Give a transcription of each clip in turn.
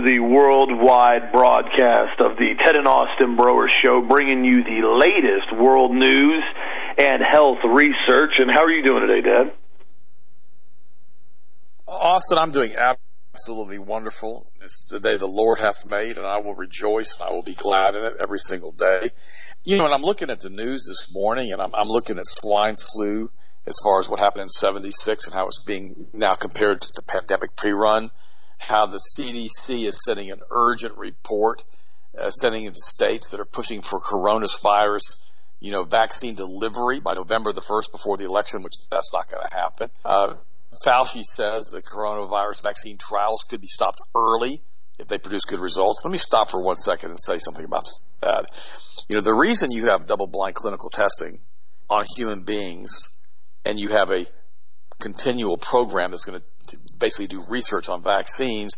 the worldwide broadcast of the Ted and Austin Broer Show, bringing you the latest world news and health research. And how are you doing today, Dad? Austin, I'm doing absolutely wonderful. It's the day the Lord hath made, and I will rejoice and I will be glad in it every single day. You know, and I'm looking at the news this morning, and I'm, I'm looking at swine flu as far as what happened in 76 and how it's being now compared to the pandemic pre-run, how the CDC is sending an urgent report, uh, sending it to states that are pushing for coronavirus, you know, vaccine delivery by November the 1st before the election, which that's not going to happen. Uh, Fauci says the coronavirus vaccine trials could be stopped early if they produce good results. Let me stop for one second and say something about that. You know, the reason you have double blind clinical testing on human beings and you have a continual program that's going to basically do research on vaccines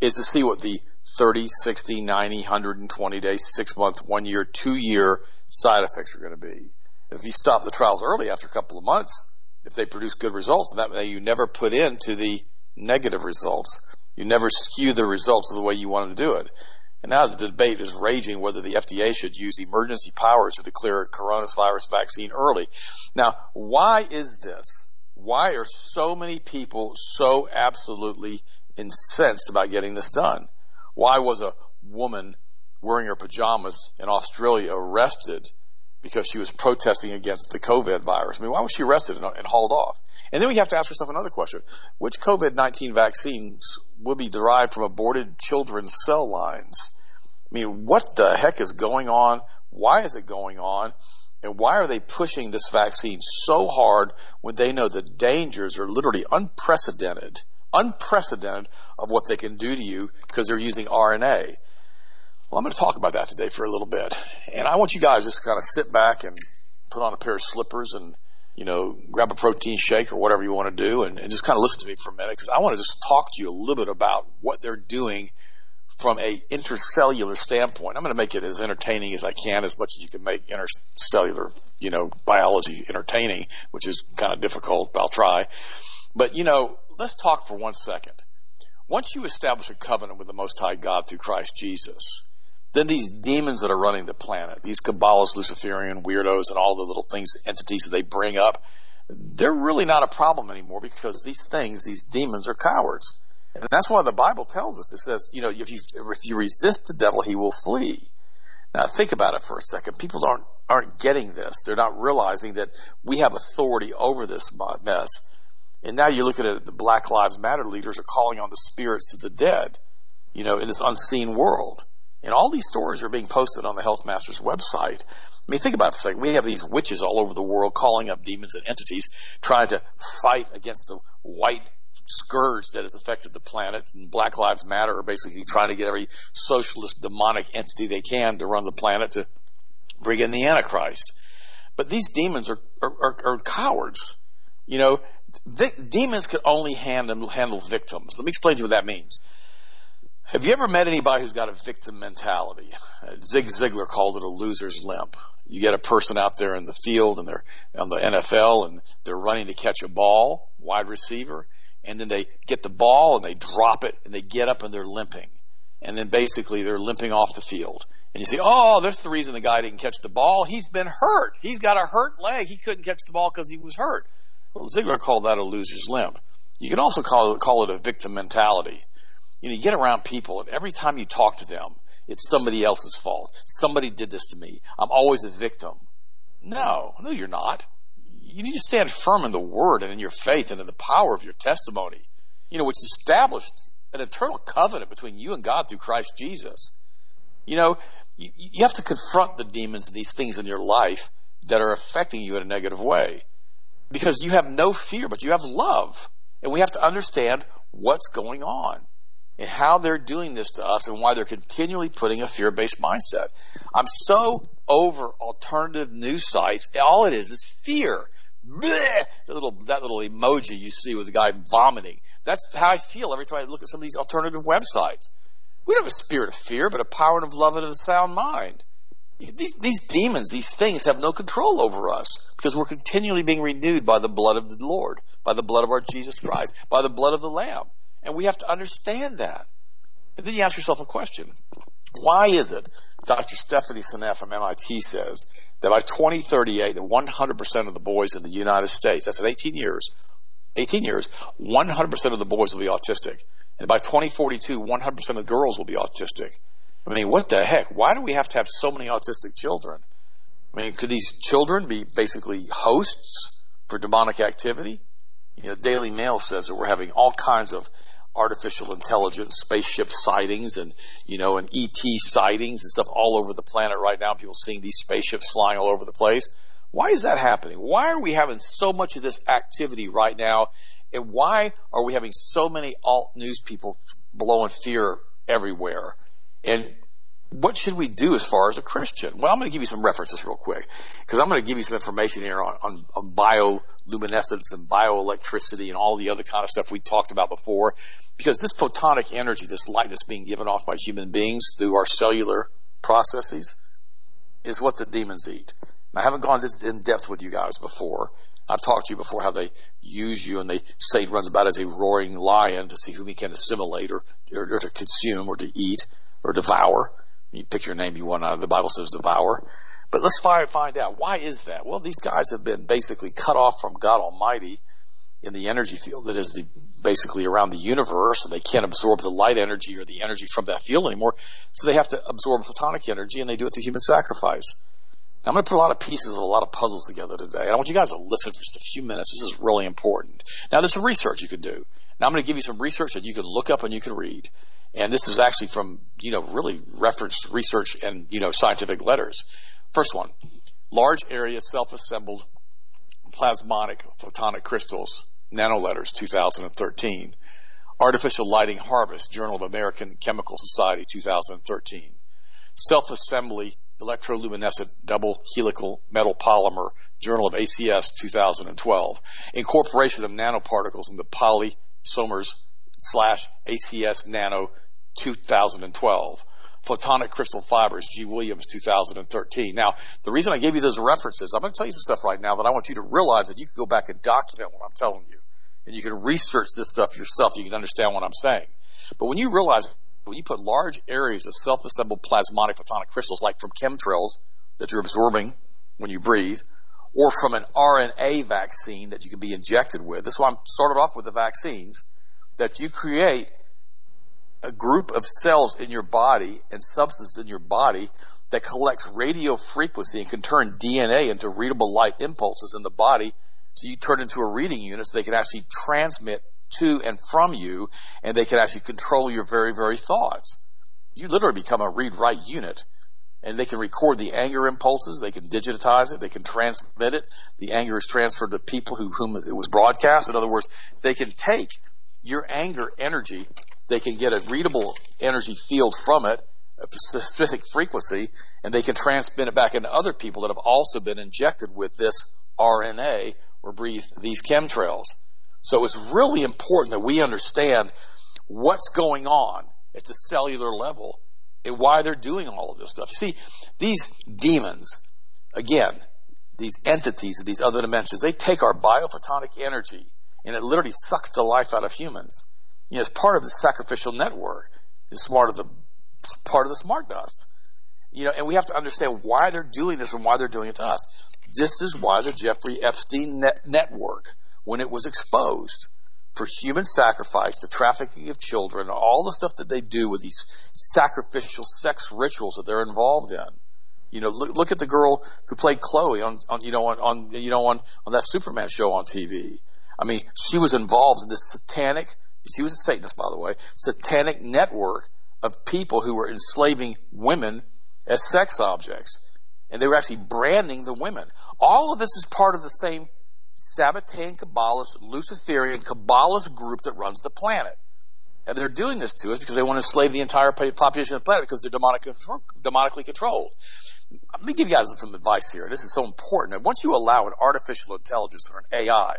is to see what the 30, 60, 90, 120 days, six month, one year, two year side effects are going to be. If you stop the trials early after a couple of months, if they produce good results, that way you never put into the negative results. You never skew the results the way you want to do it. And now the debate is raging whether the FDA should use emergency powers to declare a coronavirus vaccine early. Now, why is this? Why are so many people so absolutely incensed about getting this done? Why was a woman wearing her pajamas in Australia arrested because she was protesting against the COVID virus? I mean, why was she arrested and, and hauled off? And then we have to ask ourselves another question. Which COVID-19 vaccines will be derived from aborted children's cell lines? I mean, what the heck is going on? Why is it going on? And why are they pushing this vaccine so hard when they know the dangers are literally unprecedented, unprecedented of what they can do to you because they're using RNA? Well, I'm going to talk about that today for a little bit. And I want you guys just to kind of sit back and put on a pair of slippers and you know, grab a protein shake or whatever you want to do and, and just kind of listen to me for a minute because I want to just talk to you a little bit about what they're doing from a intercellular standpoint. I'm going to make it as entertaining as I can, as much as you can make intercellular, you know, biology entertaining, which is kind of difficult, but I'll try. But, you know, let's talk for one second. Once you establish a covenant with the Most High God through Christ Jesus, then these demons that are running the planet, these Kabbalists, Luciferian weirdos, and all the little things, entities that they bring up, they're really not a problem anymore because these things, these demons, are cowards. And that's why the Bible tells us. It says, you know, if you, if you resist the devil, he will flee. Now think about it for a second. People aren't, aren't getting this. They're not realizing that we have authority over this mess. And now you look at it, the Black Lives Matter leaders are calling on the spirits of the dead, you know, in this unseen world. And all these stories are being posted on the Health Masters website. I mean, think about it for a second. We have these witches all over the world calling up demons and entities, trying to fight against the white scourge that has affected the planet. And Black Lives Matter are basically trying to get every socialist demonic entity they can to run the planet to bring in the Antichrist. But these demons are, are, are, are cowards. You know, vic- demons can only handle, handle victims. Let me explain to you what that means. Have you ever met anybody who's got a victim mentality? Zig Ziglar called it a loser's limp. You get a person out there in the field and they're on the NFL and they're running to catch a ball, wide receiver, and then they get the ball and they drop it and they get up and they're limping. And then basically they're limping off the field. And you say, oh, that's the reason the guy didn't catch the ball. He's been hurt. He's got a hurt leg. He couldn't catch the ball because he was hurt. Well, Ziglar called that a loser's limp. You can also call it, call it a victim mentality. You know, you get around people and every time you talk to them, it's somebody else's fault. Somebody did this to me. I'm always a victim. No, no, you're not you need to stand firm in the word and in your faith and in the power of your testimony, you know, which established an eternal covenant between you and God through Christ Jesus. You know, you, you have to confront the demons and these things in your life that are affecting you in a negative way because you have no fear, but you have love. And we have to understand what's going on and how they're doing this to us and why they're continually putting a fear based mindset. I'm so over alternative news sites. All it is is fear. That little that little emoji you see with the guy vomiting. That's how I feel every time I look at some of these alternative websites. We don't have a spirit of fear, but a power of love and of a sound mind. These these demons, these things have no control over us because we're continually being renewed by the blood of the Lord, by the blood of our Jesus Christ, by the blood of the Lamb. And we have to understand that. And then you ask yourself a question. Why is it, Dr. Stephanie Seneff from MIT says, that by 2038, 100% of the boys in the United States, that's in 18 years, 18 years, 100% of the boys will be autistic. And by 2042, 100% of the girls will be autistic. I mean, what the heck? Why do we have to have so many autistic children? I mean, could these children be basically hosts for demonic activity? You know, Daily Mail says that we're having all kinds of artificial intelligence spaceship sightings and you know and ET sightings and stuff all over the planet right now. People seeing these spaceships flying all over the place. Why is that happening? Why are we having so much of this activity right now? And why are we having so many alt news people blowing fear everywhere? And what should we do as far as a Christian? Well, I'm going to give you some references real quick because I'm going to give you some information here on, on, on bioluminescence and bioelectricity and all the other kind of stuff we talked about before. Because this photonic energy, this light that's being given off by human beings through our cellular processes, is what the demons eat. I haven't gone this in depth with you guys before. I've talked to you before how they use you and they Satan runs about as a roaring lion to see whom he can assimilate or, or, or to consume or to eat or devour. You pick your name you want out of the Bible says devour. But let's find, out why is that? Well, these guys have been basically cut off from God Almighty in the energy field that is the, basically around the universe, and they can't absorb the light energy or the energy from that field anymore. So they have to absorb photonic energy, and they do it through human sacrifice. Now, I'm going to put a lot of pieces a lot of puzzles together today. I want you guys to listen for just a few minutes. This is really important. Now, there's some research you can do. Now, I'm going to give you some research that you can look up and you can read. And this is actually from, you know, really referenced research and, you know, scientific letters. First one, large area self-assembled plasmonic photonic crystals Nanoletters 2013. Artificial Lighting Harvest, Journal of American Chemical Society 2013. Self-Assembly Electroluminescent Double Helical Metal Polymer, Journal of ACS 2012. Incorporation of nanoparticles into polysomers slash ACS Nano 2012. Photonic Crystal Fibers, G. Williams, 2013. Now, the reason I gave you those references, I'm going to tell you some stuff right now that I want you to realize that you can go back and document what I'm telling you and you can research this stuff yourself. You can understand what I'm saying. But when you realize when you put large areas of self-assembled plasmonic photonic crystals, like from chemtrails that you're absorbing when you breathe, or from an RNA vaccine that you can be injected with. This is why I'm started off with the vaccines, that you create a group of cells in your body and substance in your body that collects radio frequency and can turn DNA into readable light impulses in the body so you turn into a reading unit so they can actually transmit to and from you and they can actually control your very, very thoughts. You literally become a read write unit and they can record the anger impulses. They can digitize it. They can transmit it. The anger is transferred to people who, whom it was broadcast. In other words, they can take your anger energy. They can get a readable energy field from it, a specific frequency, and they can transmit it back into other people that have also been injected with this RNA or breathe these chemtrails. So it's really important that we understand what's going on at the cellular level and why they're doing all of this stuff. You see, these demons, again, these entities of these other dimensions, they take our biophotonic energy and it literally sucks the life out of humans. You know, it's part of the sacrificial network. It's part of the part of the smart dust. You know, and we have to understand why they're doing this and why they're doing it to us. This is why the Jeffrey Epstein net network, when it was exposed for human sacrifice, the trafficking of children, all the stuff that they do with these sacrificial sex rituals that they're involved in. You know, look, look at the girl who played Chloe on, on you know, on, on, you know, on, on that Superman show on TV. I mean, she was involved in this satanic, she was a Satanist, by the way, satanic network of people who were enslaving women as sex objects and they were actually branding the women. All of this is part of the same Sabbatean Kabbalist, Luciferian Kabbalist group that runs the planet. And they're doing this to us because they want to enslave the entire population of the planet because they're demonic, demonically controlled. Let me give you guys some advice here. This is so important. Once you allow an artificial intelligence or an AI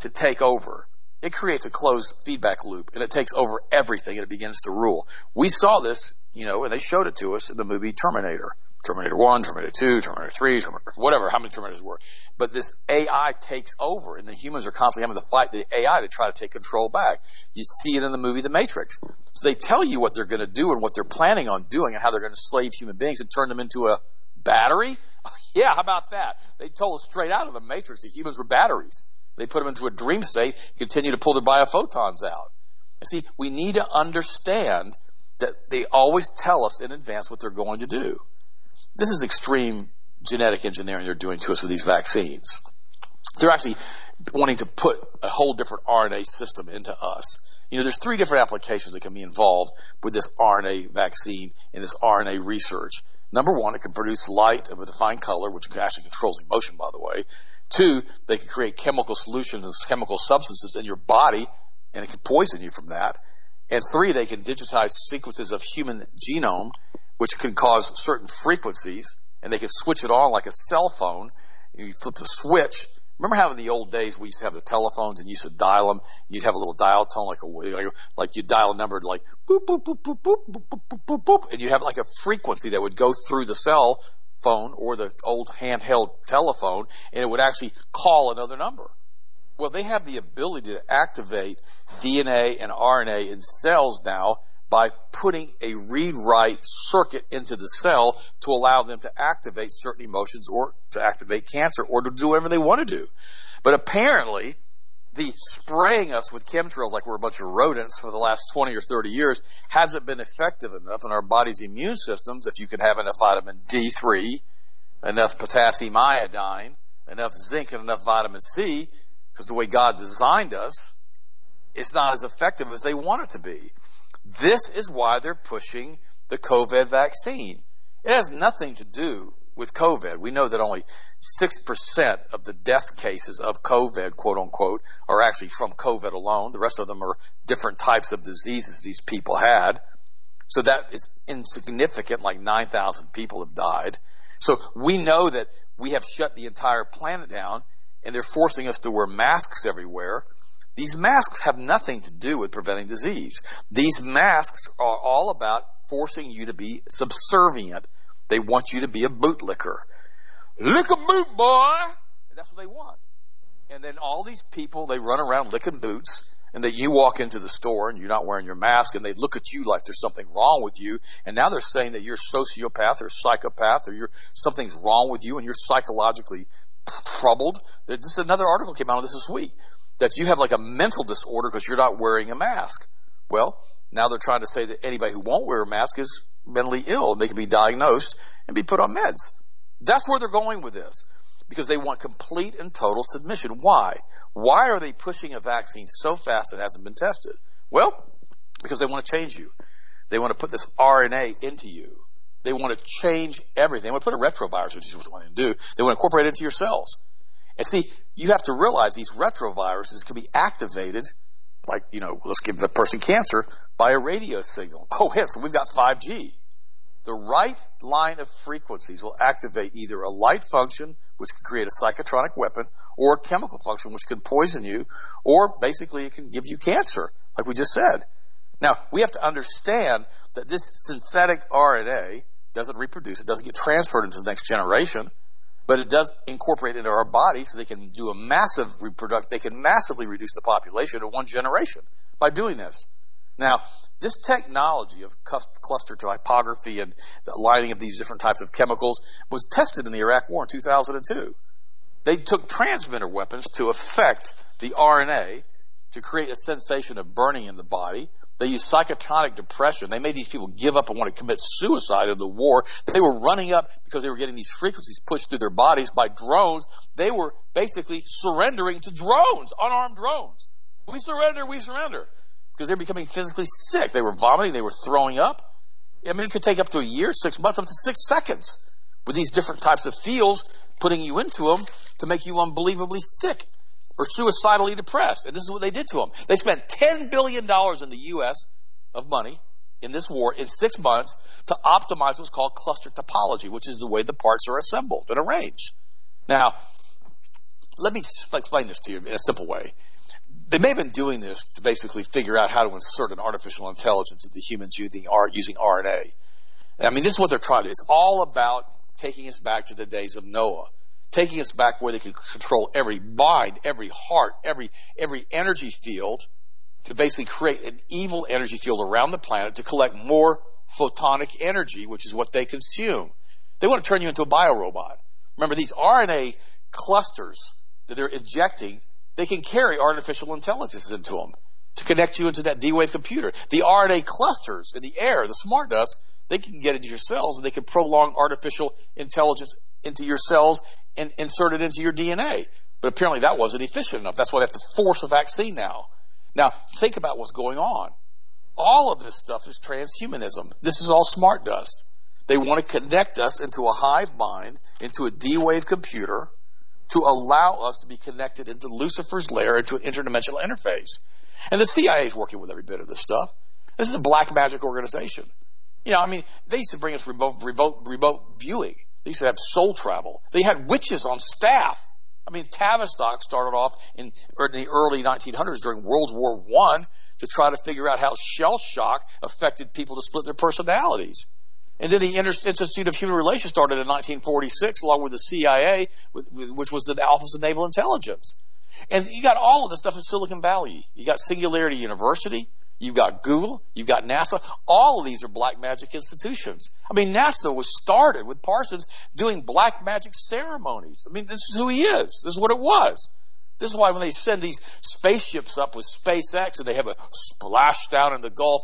to take over, it creates a closed feedback loop and it takes over everything and it begins to rule. We saw this, you know, and they showed it to us in the movie Terminator Terminator 1, Terminator 2, Terminator 3, Terminator, whatever, how many Terminators were. But this AI takes over and the humans are constantly having to fight the AI to try to take control back. You see it in the movie The Matrix. So they tell you what they're going to do and what they're planning on doing and how they're going to slave human beings and turn them into a battery. yeah, how about that? They told us straight out of The Matrix that humans were batteries. They put them into a dream state, continue to pull their biophotons out. And see, we need to understand that they always tell us in advance what they're going to do. This is extreme genetic engineering they're doing to us with these vaccines. They're actually wanting to put a whole different RNA system into us. You know, there's three different applications that can be involved with this RNA vaccine and this RNA research. Number one, it can produce light of a defined color, which actually controls emotion, by the way. Two, they can create chemical solutions and chemical substances in your body, and it can poison you from that. And three, they can digitize sequences of human genome which can cause certain frequencies, and they can switch it on like a cell phone. You flip the switch. Remember how in the old days we used to have the telephones and you used to dial them. You'd have a little dial tone like a like, like you dial a number like boop boop boop boop boop boop boop boop boop, and you have like a frequency that would go through the cell phone or the old handheld telephone, and it would actually call another number. Well, they have the ability to activate DNA and RNA in cells now by putting a read write circuit into the cell to allow them to activate certain emotions or to activate cancer or to do whatever they want to do. But apparently, the spraying us with chemtrails like we're a bunch of rodents for the last 20 or 30 years hasn't been effective enough in our body's immune systems. If you can have enough vitamin D3, enough potassium iodine, enough zinc, and enough vitamin C, because the way God designed us, it's not as effective as they want it to be. This is why they're pushing the COVID vaccine. It has nothing to do with COVID. We know that only 6% of the death cases of COVID, quote unquote, are actually from COVID alone. The rest of them are different types of diseases these people had. So that is insignificant, like 9,000 people have died. So we know that we have shut the entire planet down and they're forcing us to wear masks everywhere. These masks have nothing to do with preventing disease. These masks are all about forcing you to be subservient. They want you to be a bootlicker. Lick a boot, boy! And that's what they want. And then all these people, they run around licking boots, and that you walk into the store and you're not wearing your mask, and they look at you like there's something wrong with you, and now they're saying that you're a sociopath or psychopath or you're something's wrong with you and you're psychologically troubled. Just another article came out on this this week that you have like a mental disorder because you're not wearing a mask. Well, now they're trying to say that anybody who won't wear a mask is mentally ill and they can be diagnosed and be put on meds. That's where they're going with this because they want complete and total submission. Why? Why are they pushing a vaccine so fast it hasn't been tested? Well, because they want to change you. They want to put this RNA into you. They want to change everything. They want to put a retrovirus, which is what they want to do. They want to incorporate it into your cells. And see, you have to realize these retroviruses can be activated, like, you know, let's give the person cancer, by a radio signal. Oh, hence, we've got 5G. The right line of frequencies will activate either a light function, which can create a psychotronic weapon, or a chemical function, which can poison you, or basically it can give you cancer, like we just said. Now, we have to understand that this synthetic RNA doesn't reproduce, it doesn't get transferred into the next generation but it does incorporate into our body so they can do a massive reproduct they can massively reduce the population in one generation by doing this. Now this technology of cluster topology and the lining of these different types of chemicals was tested in the iraq war in 2002 they took transmitter weapons to affect the rna to create a sensation of burning in the body they used psychotronic depression. They made these people give up and want to commit suicide in the war. They were running up because they were getting these frequencies pushed through their bodies by drones. They were basically surrendering to drones, unarmed drones. We surrender, we surrender. Because they're becoming physically sick. They were vomiting, they were throwing up. I mean, it could take up to a year, six months, up to six seconds with these different types of feels putting you into them to make you unbelievably sick or suicidally depressed. And this is what they did to them. They spent $10 billion in the U.S. of money in this war in six months to optimize what's called cluster topology, which is the way the parts are assembled and arranged. Now, let me explain this to you in a simple way. They may have been doing this to basically figure out how to insert an artificial intelligence into humans using, RNA. I mean, this is what they're trying to do. It's all about taking us back to the days of Noah, taking us back where they could control every mind, every heart, every, every energy field to basically create an evil energy field around the planet to collect more photonic energy, which is what they consume. They want to turn you into a biorobot. Remember, these RNA clusters that they're injecting, they can carry artificial intelligence into them to connect you into that D-Wave computer. The RNA clusters in the air, the smart dust, they can get into your cells and they can prolong artificial intelligence into your cells and insert it into your DNA. But apparently that wasn't efficient enough. That's why they have to force a vaccine now. Now, think about what's going on. All of this stuff is transhumanism. This is all smart dust. They want to connect us into a hive mind, into a D-Wave computer, to allow us to be connected into Lucifer's lair, into an interdimensional interface. And the CIA is working with every bit of this stuff. This is a black magic organization. You know, I mean, they used to bring us remote, remote, remote viewing. They used to have soul travel. They had witches on staff. I mean, Tavistock started off in, in the early 1900s during World War One to try to figure out how shell shock affected people to split their personalities. And then the Institute of Human Relations started in 1946, along with the CIA, which was the Office of Naval Intelligence. And you got all of this stuff in Silicon Valley. You got Singularity University. You've got Google. You've got NASA. All of these are black magic institutions. I mean, NASA was started with Parsons doing black magic ceremonies. I mean, this is who he is. This is what it was. This is why when they send these spaceships up with SpaceX and they have a splash down in the Gulf,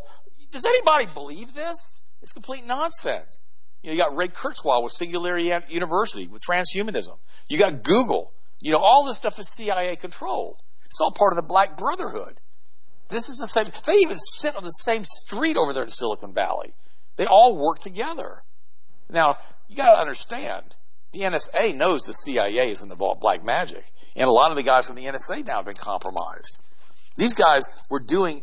does anybody believe this? It's complete nonsense. You know, you got Ray Kurzweil with Singularity University with transhumanism. You got Google. You know, all this stuff is CIA controlled. It's all part of the Black Brotherhood. This is the same. They even sit on the same street over there in Silicon Valley. They all work together. Now, you got to understand, the NSA knows the CIA is in the black magic, and a lot of the guys from the NSA now have been compromised. These guys were doing.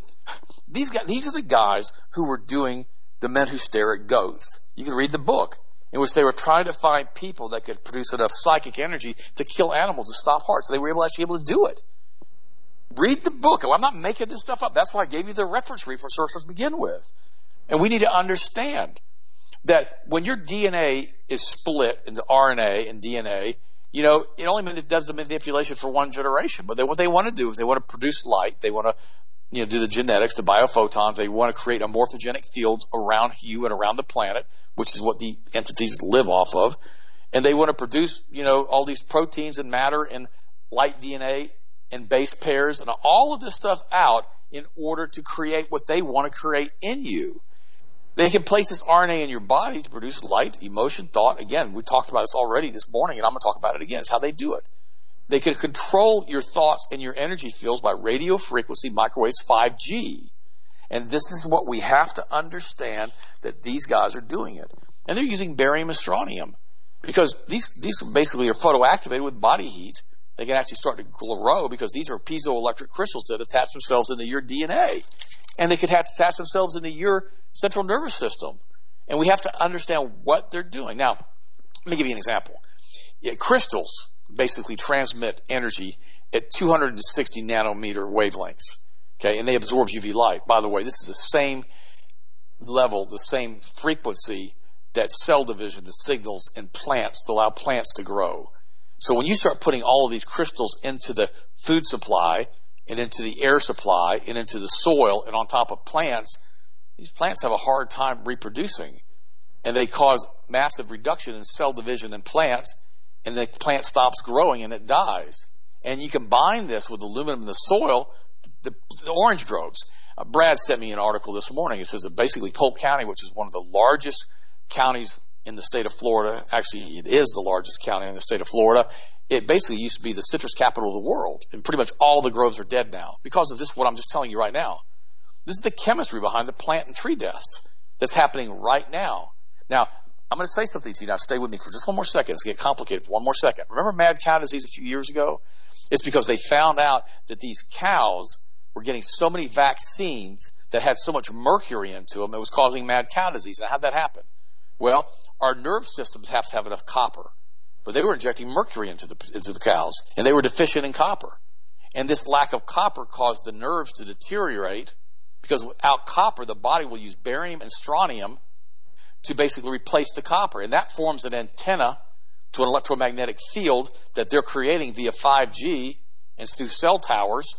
These guys. These are the guys who were doing the men who stare at goats. You can read the book in which they were trying to find people that could produce enough psychic energy to kill animals to stop hearts. They were able actually able to do it. Read the book. I'm not making this stuff up. That's why I gave you the reference resources to begin with. And we need to understand that when your DNA is split into RNA and DNA, you know, it only does the manipulation for one generation. But what they want to do is they want to produce light. They want to, you know, do the genetics, the biophotons. They want to create a morphogenic field around you and around the planet, which is what the entities live off of. And they want to produce, you know, all these proteins and matter and light DNA and base pairs and all of this stuff out in order to create what they want to create in you. They can place this RNA in your body to produce light, emotion, thought. Again, we talked about this already this morning, and I'm going to talk about it again. It's how they do it. They can control your thoughts and your energy fields by radio frequency microwaves 5G. And this is what we have to understand that these guys are doing it. And they're using barium strontium because these, these basically are photoactivated with body heat they can actually start to grow because these are piezoelectric crystals that attach themselves into your DNA. And they can attach themselves into your central nervous system. And we have to understand what they're doing. Now, let me give you an example. Yeah, crystals basically transmit energy at 260 nanometer wavelengths. Okay, and they absorb UV light. By the way, this is the same level, the same frequency that cell division, the signals in plants to allow plants to grow. So when you start putting all of these crystals into the food supply and into the air supply and into the soil and on top of plants, these plants have a hard time reproducing. And they cause massive reduction in cell division in plants, and the plant stops growing and it dies. And you combine this with aluminum in the soil, the, the orange groves. Uh, Brad sent me an article this morning. It says that basically Polk County, which is one of the largest counties in the state of Florida. Actually, it is the largest county in the state of Florida. It basically used to be the citrus capital of the world, and pretty much all the groves are dead now because of this. What I'm just telling you right now. This is the chemistry behind the plant and tree deaths that's happening right now. Now, I'm going to say something to you now. Stay with me for just one more second. It's going to get complicated for one more second. Remember mad cow disease a few years ago? It's because they found out that these cows were getting so many vaccines that had so much mercury into them, it was causing mad cow disease. Now, how'd that happen? Well, our nerve systems have to have enough copper. But they were injecting mercury into the, into the cows, and they were deficient in copper. And this lack of copper caused the nerves to deteriorate because without copper, the body will use barium and strontium to basically replace the copper. And that forms an antenna to an electromagnetic field that they're creating via 5G and through cell towers,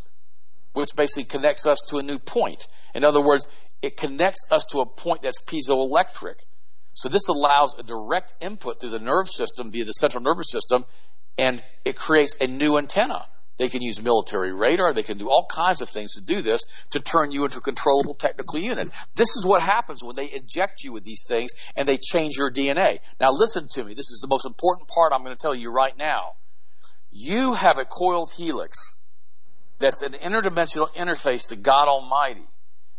which basically connects us to a new point. In other words, it connects us to a point that's piezoelectric. So this allows a direct input through the nerve system via the central nervous system, and it creates a new antenna. They can use military radar. They can do all kinds of things to do this to turn you into a controllable technical unit. This is what happens when they inject you with these things and they change your DNA. Now listen to me. This is the most important part I'm going to tell you right now. You have a coiled helix that's an interdimensional interface to God Almighty.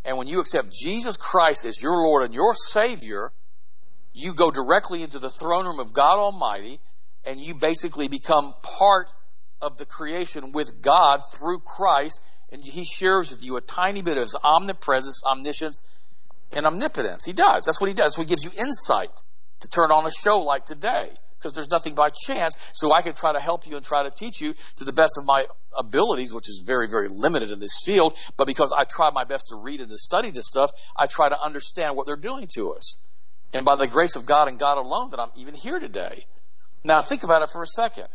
And when you accept Jesus Christ as your Lord and your Savior, you go directly into the throne room of God Almighty and you basically become part of the creation with God through Christ, and He shares with you a tiny bit of His omnipresence, omniscience, and omnipotence. He does. That's what He does. So He gives you insight to turn on a show like today. Because there's nothing by chance, so I can try to help you and try to teach you to the best of my abilities, which is very, very limited in this field. But because I try my best to read and to study this stuff, I try to understand what they're doing to us. And by the grace of God and God alone, that I'm even here today. Now, think about it for a second.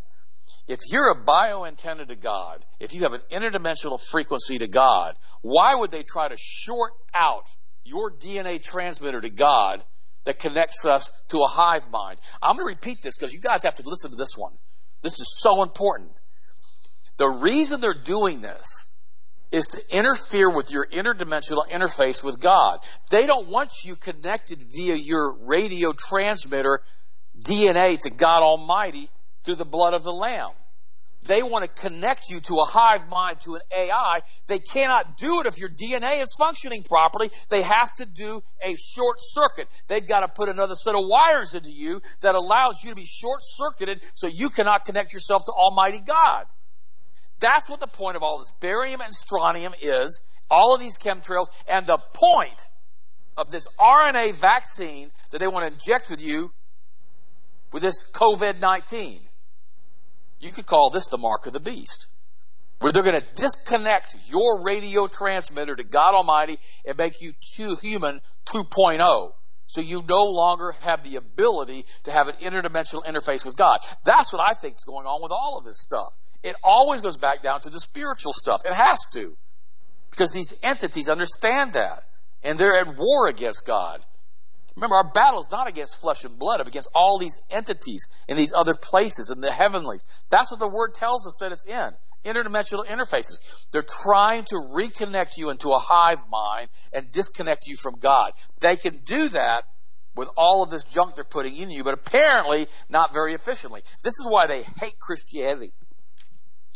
If you're a bioantenna to God, if you have an interdimensional frequency to God, why would they try to short out your DNA transmitter to God that connects us to a hive mind? I'm going to repeat this because you guys have to listen to this one. This is so important. The reason they're doing this is to interfere with your interdimensional interface with God. They don't want you connected via your radio transmitter DNA to God Almighty through the blood of the Lamb. They want to connect you to a hive mind, to an AI. They cannot do it if your DNA is functioning properly. They have to do a short circuit. They've got to put another set of wires into you that allows you to be short circuited so you cannot connect yourself to Almighty God. That's what the point of all this barium and strontium is, all of these chemtrails, and the point of this RNA vaccine that they want to inject with you with this COVID 19. You could call this the mark of the beast. Where they're going to disconnect your radio transmitter to God Almighty and make you too human 2.0. So you no longer have the ability to have an interdimensional interface with God. That's what I think is going on with all of this stuff. It always goes back down to the spiritual stuff. It has to. Because these entities understand that. And they're at war against God. Remember, our battle is not against flesh and blood, but against all these entities in these other places in the heavenlies. That's what the word tells us that it's in. Interdimensional interfaces. They're trying to reconnect you into a hive mind and disconnect you from God. They can do that with all of this junk they're putting in you, but apparently not very efficiently. This is why they hate Christianity.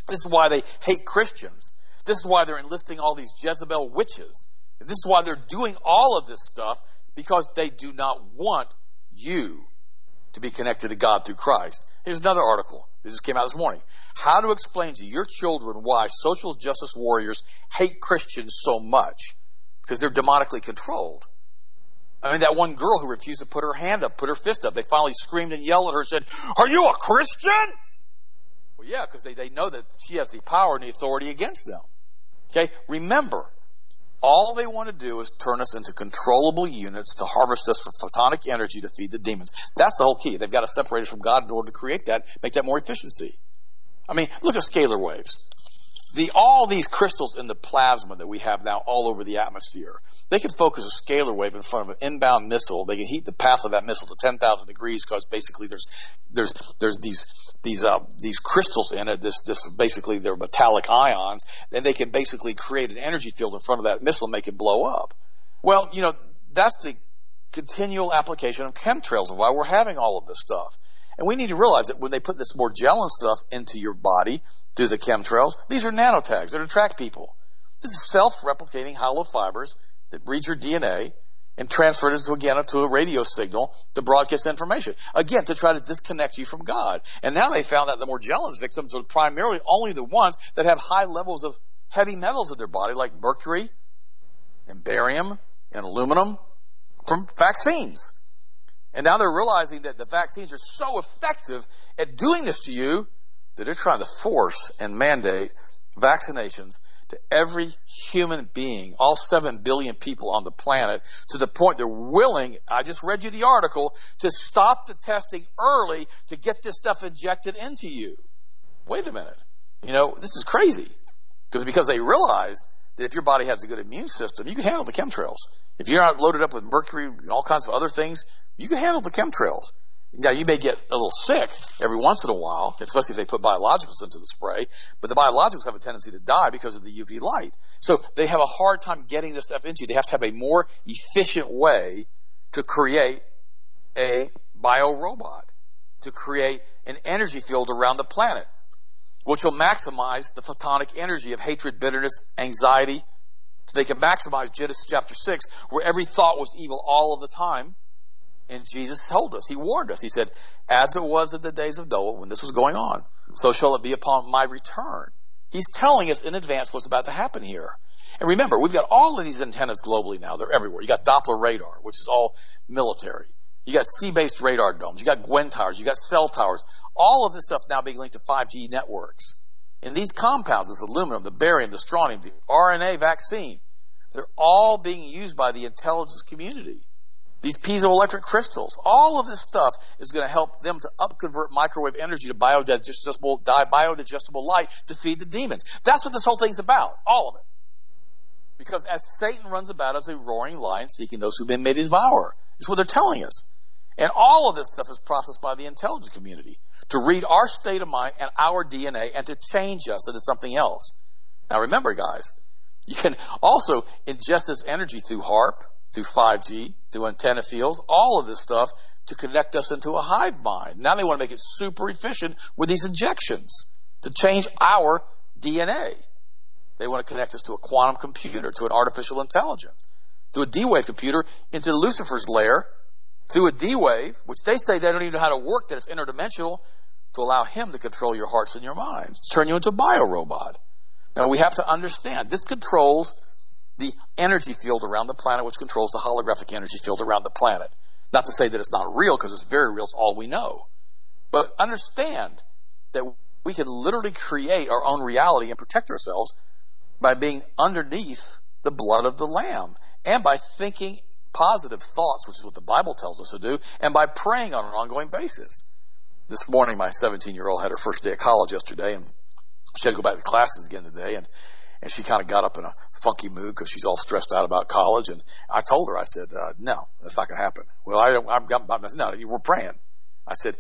This is why they hate Christians. This is why they're enlisting all these Jezebel witches. And this is why they're doing all of this stuff because they do not want you to be connected to God through Christ. Here's another article. This just came out this morning. How to explain to your children why social justice warriors hate Christians so much because they're demonically controlled. I mean, that one girl who refused to put her hand up, put her fist up, they finally screamed and yelled at her and said, Are you a Christian? Yeah, because they, they know that she has the power and the authority against them. Okay? Remember, all they want to do is turn us into controllable units to harvest us for photonic energy to feed the demons. That's the whole key. They've got to separate us from God in order to create that, make that more efficiency. I mean, look at scalar waves. The, all these crystals in the plasma that we have now all over the atmosphere, they can focus a scalar wave in front of an inbound missile. They can heat the path of that missile to 10,000 degrees because basically there's there's there's these these uh, these crystals in it. This this basically they're metallic ions, and they can basically create an energy field in front of that missile and make it blow up. Well, you know that's the continual application of chemtrails and why we're having all of this stuff. And we need to realize that when they put this more Morgellon stuff into your body through the chemtrails, these are nanotags that attract people. This is self-replicating hollow fibers that breed your DNA and transfer it again to a radio signal to broadcast information. Again, to try to disconnect you from God. And now they found that the Morgellons victims are primarily only the ones that have high levels of heavy metals in their body, like mercury and barium and aluminum from vaccines. And now they're realizing that the vaccines are so effective at doing this to you that they're trying to force and mandate vaccinations to every human being, all 7 billion people on the planet, to the point they're willing, I just read you the article, to stop the testing early to get this stuff injected into you. Wait a minute. You know, this is crazy. Because, because they realized that if your body has a good immune system, you can handle the chemtrails. If you're not loaded up with mercury and all kinds of other things, you can handle the chemtrails. Now you may get a little sick every once in a while, especially if they put biologicals into the spray, but the biologicals have a tendency to die because of the UV light. So they have a hard time getting this stuff into you. They have to have a more efficient way to create a biorobot, to create an energy field around the planet, which will maximize the photonic energy of hatred, bitterness, anxiety. So they can maximize Genesis chapter 6, where every thought was evil all of the time and Jesus told us, He warned us. He said, As it was in the days of Noah when this was going on, so shall it be upon my return. He's telling us in advance what's about to happen here. And remember, we've got all of these antennas globally now. They're everywhere. You got Doppler radar, which is all military. You got sea-based radar domes. You got GWEN towers. You got cell towers. All of this stuff now being linked to 5G networks. And these compounds, this aluminum, the barium, the strontium, the RNA vaccine, they're all being used by the intelligence community these piezoelectric crystals, all of this stuff is going to help them to upconvert microwave energy to biodigestible, biodigestible light to feed the demons. That's what this whole thing's about, all of it. Because as Satan runs about as a roaring lion seeking those who've been made to devour, is what they're telling us. And all of this stuff is processed by the intelligence community to read our state of mind and our DNA and to change us into something else. Now remember, guys, you can also ingest this energy through HAARP, through 5G, through antenna fields, all of this stuff to connect us into a hive mind. Now they want to make it super efficient with these injections to change our DNA. They want to connect us to a quantum computer, to an artificial intelligence, to a D-Wave computer, into Lucifer's lair, through a D-Wave, which they say they don't even know how to work, that it's interdimensional, to allow him to control your hearts and your minds, to turn you into a biorobot. Now we have to understand, this controls the energy field around the planet, which controls the holographic energy field around the planet. Not to say that it's not real, because it's very real, it's all we know. But understand that we can literally create our own reality and protect ourselves by being underneath the blood of the Lamb and by thinking positive thoughts, which is what the Bible tells us to do, and by praying on an ongoing basis. This morning, my 17 year old had her first day of college yesterday, and she had to go back to classes again today. And and she kind of got up in a funky mood because she's all stressed out about college. And I told her, I said, uh, no, that's not going to happen. Well, I, I've got, I said, no, you were praying. I said,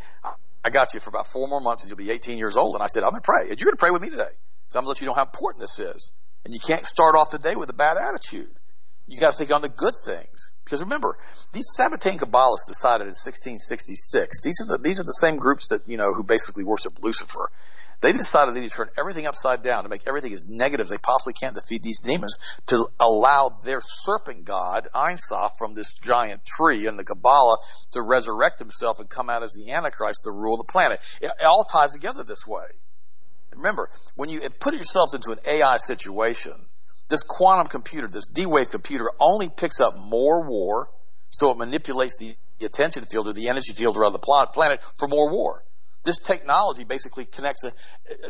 I got you for about four more months and you'll be 18 years old. And I said, I'm going to pray. And you're going to pray with me today. So I'm going to let you know how important this is. And you can't start off the day with a bad attitude. You got to think on the good things. Because remember, these Sabbatean Kabbalists decided in 1666. These are the, these are the same groups that, you know, who basically worship Lucifer. They decided they need to turn everything upside down to make everything as negative as they possibly can to feed these demons to allow their serpent god, Ein Sof, from this giant tree in the Kabbalah to resurrect himself and come out as the Antichrist to rule the planet. It, it all ties together this way. Remember, when you put yourselves into an AI situation, this quantum computer, this D-Wave computer only picks up more war, so it manipulates the attention field or the energy field around the planet for more war. This technology basically connects uh,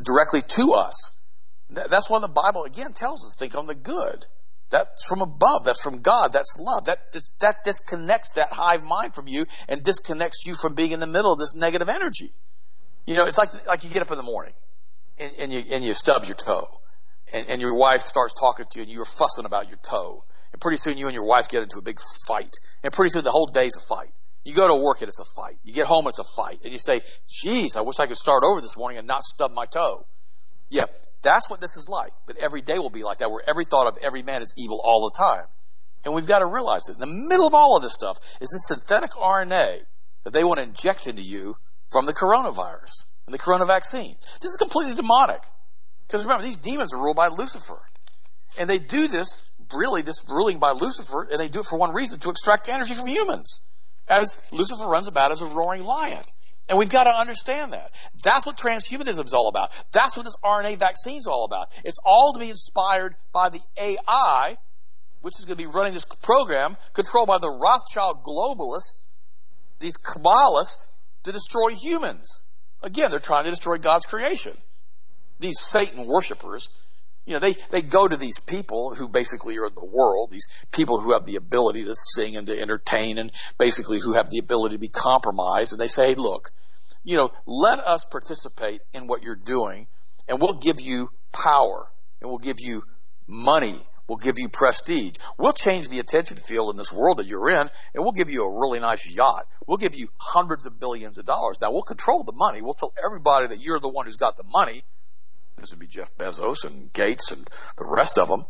directly to us. That's why the Bible again tells us think on the good. That's from above. That's from God. That's love. That that disconnects that hive mind from you and disconnects you from being in the middle of this negative energy. You know, it's like like you get up in the morning and, and you and you stub your toe, and, and your wife starts talking to you and you're fussing about your toe, and pretty soon you and your wife get into a big fight, and pretty soon the whole day's a fight. You go to work and it's a fight. You get home, it's a fight. And you say, geez, I wish I could start over this morning and not stub my toe. Yeah, that's what this is like. But every day will be like that, where every thought of every man is evil all the time. And we've got to realize it. In the middle of all of this stuff is this synthetic RNA that they want to inject into you from the coronavirus and the corona vaccine. This is completely demonic. Because remember, these demons are ruled by Lucifer. And they do this, really, this ruling by Lucifer, and they do it for one reason, to extract energy from humans as Lucifer runs about as a roaring lion. And we've got to understand that. That's what transhumanism is all about. That's what this RNA vaccine is all about. It's all to be inspired by the AI, which is going to be running this program controlled by the Rothschild globalists, these Kabbalists, to destroy humans. Again, they're trying to destroy God's creation. These Satan worshippers You know, they, they go to these people who basically are in the world, these people who have the ability to sing and to entertain and basically who have the ability to be compromised. And they say, hey, look, you know, let us participate in what you're doing and we'll give you power and we'll give you money. We'll give you prestige. We'll change the attention field in this world that you're in and we'll give you a really nice yacht. We'll give you hundreds of billions of dollars. Now we'll control the money. We'll tell everybody that you're the one who's got the money this would be Jeff Bezos and Gates and the rest of them.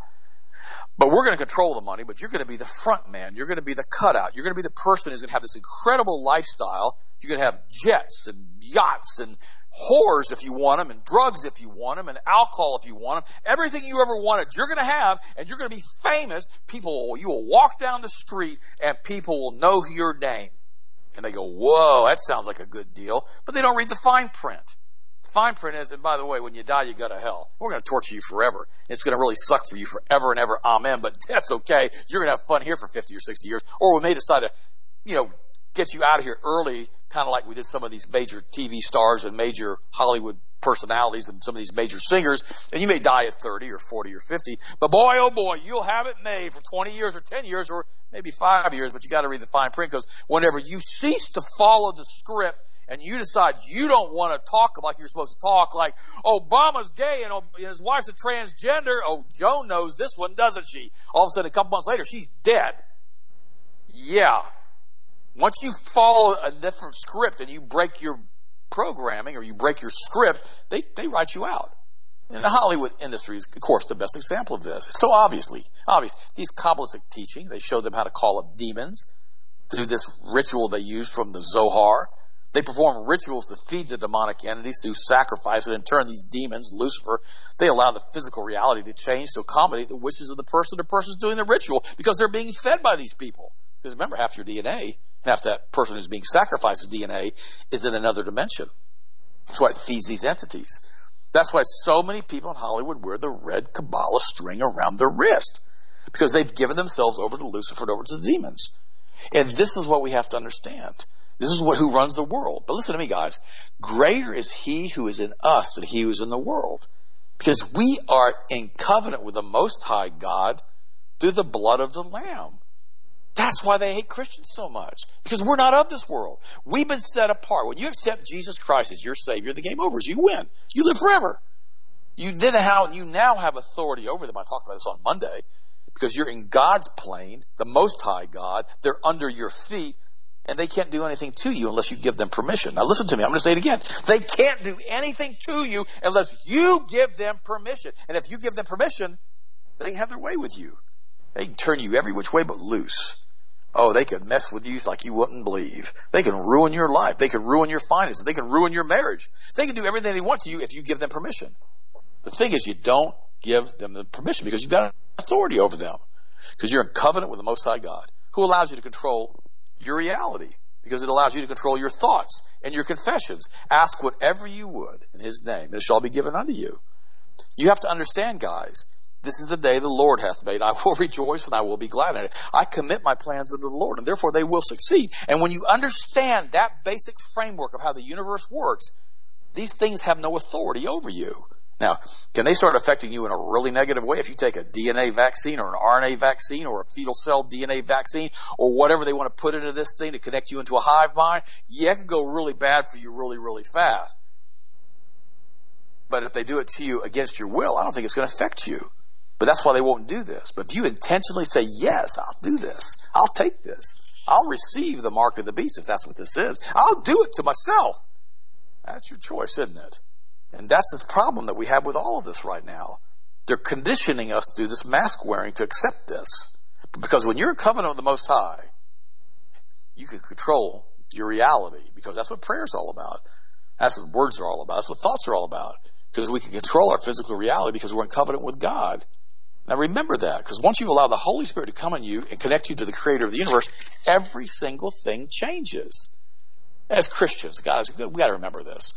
But we're going to control the money, but you're going to be the front man. You're going to be the cutout. You're going to be the person who's going to have this incredible lifestyle. You're going to have jets and yachts and whores if you want them and drugs if you want them and alcohol if you want them. Everything you ever wanted, you're going to have and you're going to be famous. People, you will walk down the street and people will know your name. And they go, whoa, that sounds like a good deal. But they don't read the fine print fine print is, and by the way, when you die, you go to hell. We're going to torture you forever. It's going to really suck for you forever and ever. Amen. But that's okay. You're going to have fun here for 50 or 60 years. Or we may decide to, you know, get you out of here early, kind of like we did some of these major TV stars and major Hollywood personalities and some of these major singers, and you may die at 30 or 40 or 50, but boy, oh boy, you'll have it made for 20 years or 10 years or maybe five years, but you got to read the fine print because whenever you cease to follow the script and you decide you don't want to talk like you're supposed to talk, like oh, Obama's gay and his wife's a transgender. Oh, Joan knows this one, doesn't she? All of a sudden, a couple months later, she's dead. Yeah. Once you follow a different script and you break your programming or you break your script, they, they write you out. And the Hollywood industry is, of course, the best example of this. so obviously obvious. These Kabbalistic teaching, they show them how to call up demons through this ritual they use from the Zohar. They perform rituals to feed the demonic entities through sacrifice, and in turn, these demons, Lucifer, they allow the physical reality to change to accommodate the wishes of the person the person's doing the ritual because they're being fed by these people. Because remember, half your DNA, half that person who's being sacrificed DNA is in another dimension. That's why it feeds these entities. That's why so many people in Hollywood wear the red Kabbalah string around their wrist because they've given themselves over to Lucifer and over to the demons. And this is what we have to understand. This is what who runs the world. But listen to me, guys. Greater is he who is in us than he who is in the world. Because we are in covenant with the Most High God through the blood of the Lamb. That's why they hate Christians so much. Because we're not of this world. We've been set apart. When you accept Jesus Christ as your Savior, the game over. is You win. You live forever. You did how you now have authority over them. I talked about this on Monday. Because you're in God's plane, the Most High God. They're under your feet and they can't do anything to you unless you give them permission. Now listen to me, I'm going to say it again. They can't do anything to you unless you give them permission. And if you give them permission, they can have their way with you. They can turn you every which way but loose. Oh, they can mess with you like you wouldn't believe. They can ruin your life. They can ruin your finances. They can ruin your marriage. They can do everything they want to you if you give them permission. The thing is, you don't give them the permission because you've got authority over them. Because you're in covenant with the Most High God, who allows you to control your reality because it allows you to control your thoughts and your confessions. Ask whatever you would in His name, and it shall be given unto you. You have to understand, guys, this is the day the Lord hath made. I will rejoice and I will be glad in it. I commit my plans unto the Lord, and therefore they will succeed. And when you understand that basic framework of how the universe works, these things have no authority over you. Now, can they start affecting you in a really negative way if you take a DNA vaccine or an RNA vaccine or a fetal cell DNA vaccine or whatever they want to put into this thing to connect you into a hive mind? Yeah, it can go really bad for you really, really fast. But if they do it to you against your will, I don't think it's going to affect you. But that's why they won't do this. But if you intentionally say, yes, I'll do this. I'll take this. I'll receive the mark of the beast if that's what this is. I'll do it to myself. That's your choice, isn't it? And that's this problem that we have with all of this right now. They're conditioning us through this mask wearing to accept this. Because when you're in covenant with the Most High, you can control your reality because that's what prayer is all about. That's what words are all about. That's what thoughts are all about. Because we can control our physical reality because we're in covenant with God. Now remember that, because once you allow the Holy Spirit to come in you and connect you to the Creator of the universe, every single thing changes. As Christians, guys, we got to remember this.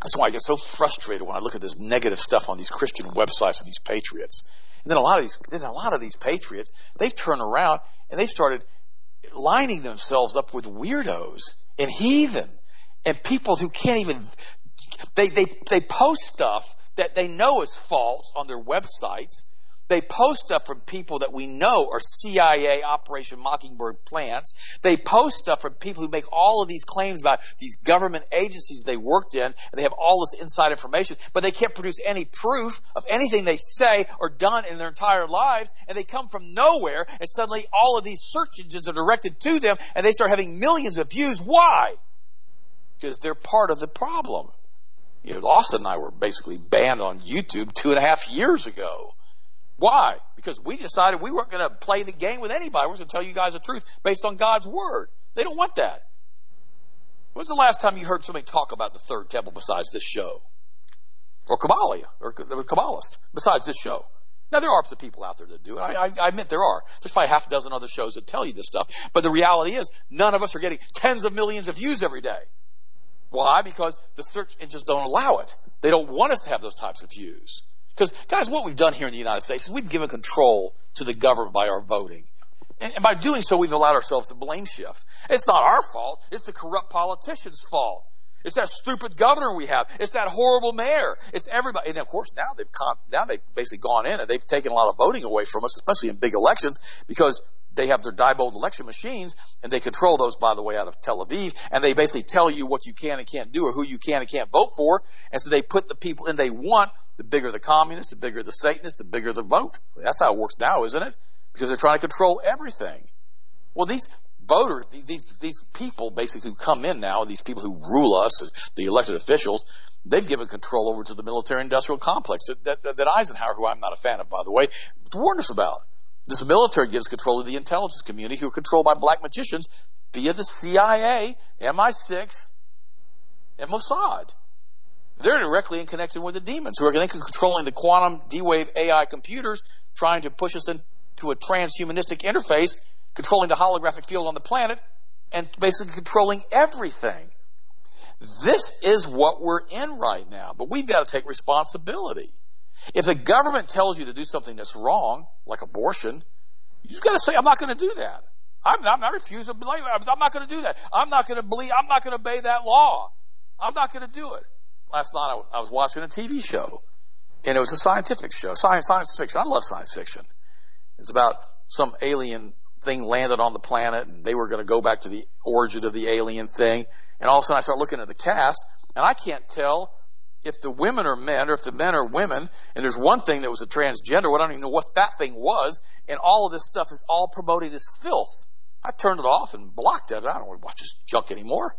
That's why I get so frustrated when I look at this negative stuff on these Christian websites and these patriots. And then a lot of these, then a lot of these patriots, they've turned around and they've started lining themselves up with weirdos and heathen and people who can't even, they, they, they post stuff that they know is false on their websites. They post stuff from people that we know are CIA Operation Mockingbird plants. They post stuff from people who make all of these claims about these government agencies they worked in, and they have all this inside information, but they can't produce any proof of anything they say or done in their entire lives, and they come from nowhere, and suddenly all of these search engines are directed to them, and they start having millions of views. Why? Because they're part of the problem. You know, Austin and I were basically banned on YouTube two and a half years ago why? Because we decided we weren't going to play the game with anybody. We're going to tell you guys the truth based on God's word. They don't want that. When's the last time you heard somebody talk about the third temple besides this show? Or Kabbalah, or Kabbalist, besides this show? Now, there are some people out there that do it. I, I, I admit there are. There's probably half a dozen other shows that tell you this stuff. But the reality is, none of us are getting tens of millions of views every day. Why? Because the search engines don't allow it. They don't want us to have those types of views. Because, guys, what we've done here in the United States is we've given control to the government by our voting. And, and by doing so, we've allowed ourselves to blame shift. It's not our fault. It's the corrupt politicians' fault. It's that stupid governor we have. It's that horrible mayor. It's everybody. And of course, now they've now they've basically gone in and they've taken a lot of voting away from us, especially in big elections, because they have their Diebold election machines and they control those, by the way, out of Tel Aviv. And they basically tell you what you can and can't do or who you can and can't vote for. And so they put the people in they want the bigger the communists, the bigger the Satanists, the bigger the vote. That's how it works now, isn't it? Because they're trying to control everything. Well, these voters, these these people basically who come in now, these people who rule us, the elected officials, they've given control over to the military-industrial complex that, that, that Eisenhower, who I'm not a fan of, by the way, warned us about. This military gives control to the intelligence community, who are controlled by black magicians via the CIA, MI6, and Mossad. They're directly in connection with the demons who are controlling the quantum D-Wave AI computers, trying to push us into a transhumanistic interface, controlling the holographic field on the planet, and basically controlling everything. This is what we're in right now, but we've got to take responsibility. If the government tells you to do something that's wrong, like abortion, you've got to say, I'm not going to do that. I'm not, I refuse to believe it. I'm not going to do that. I'm not going to believe, I'm not going to obey that law. I'm not going to do it last night I, was watching a TV show, and it was a scientific show, science, science fiction. I love science fiction. It's about some alien thing landed on the planet, and they were going to go back to the origin of the alien thing. And all of a sudden, I start looking at the cast, and I can't tell if the women are men or if the men are women. And there's one thing that was a transgender. I don't even know what that thing was. And all of this stuff is all promoted as filth. I turned it off and blocked it. I don't want to watch this junk anymore.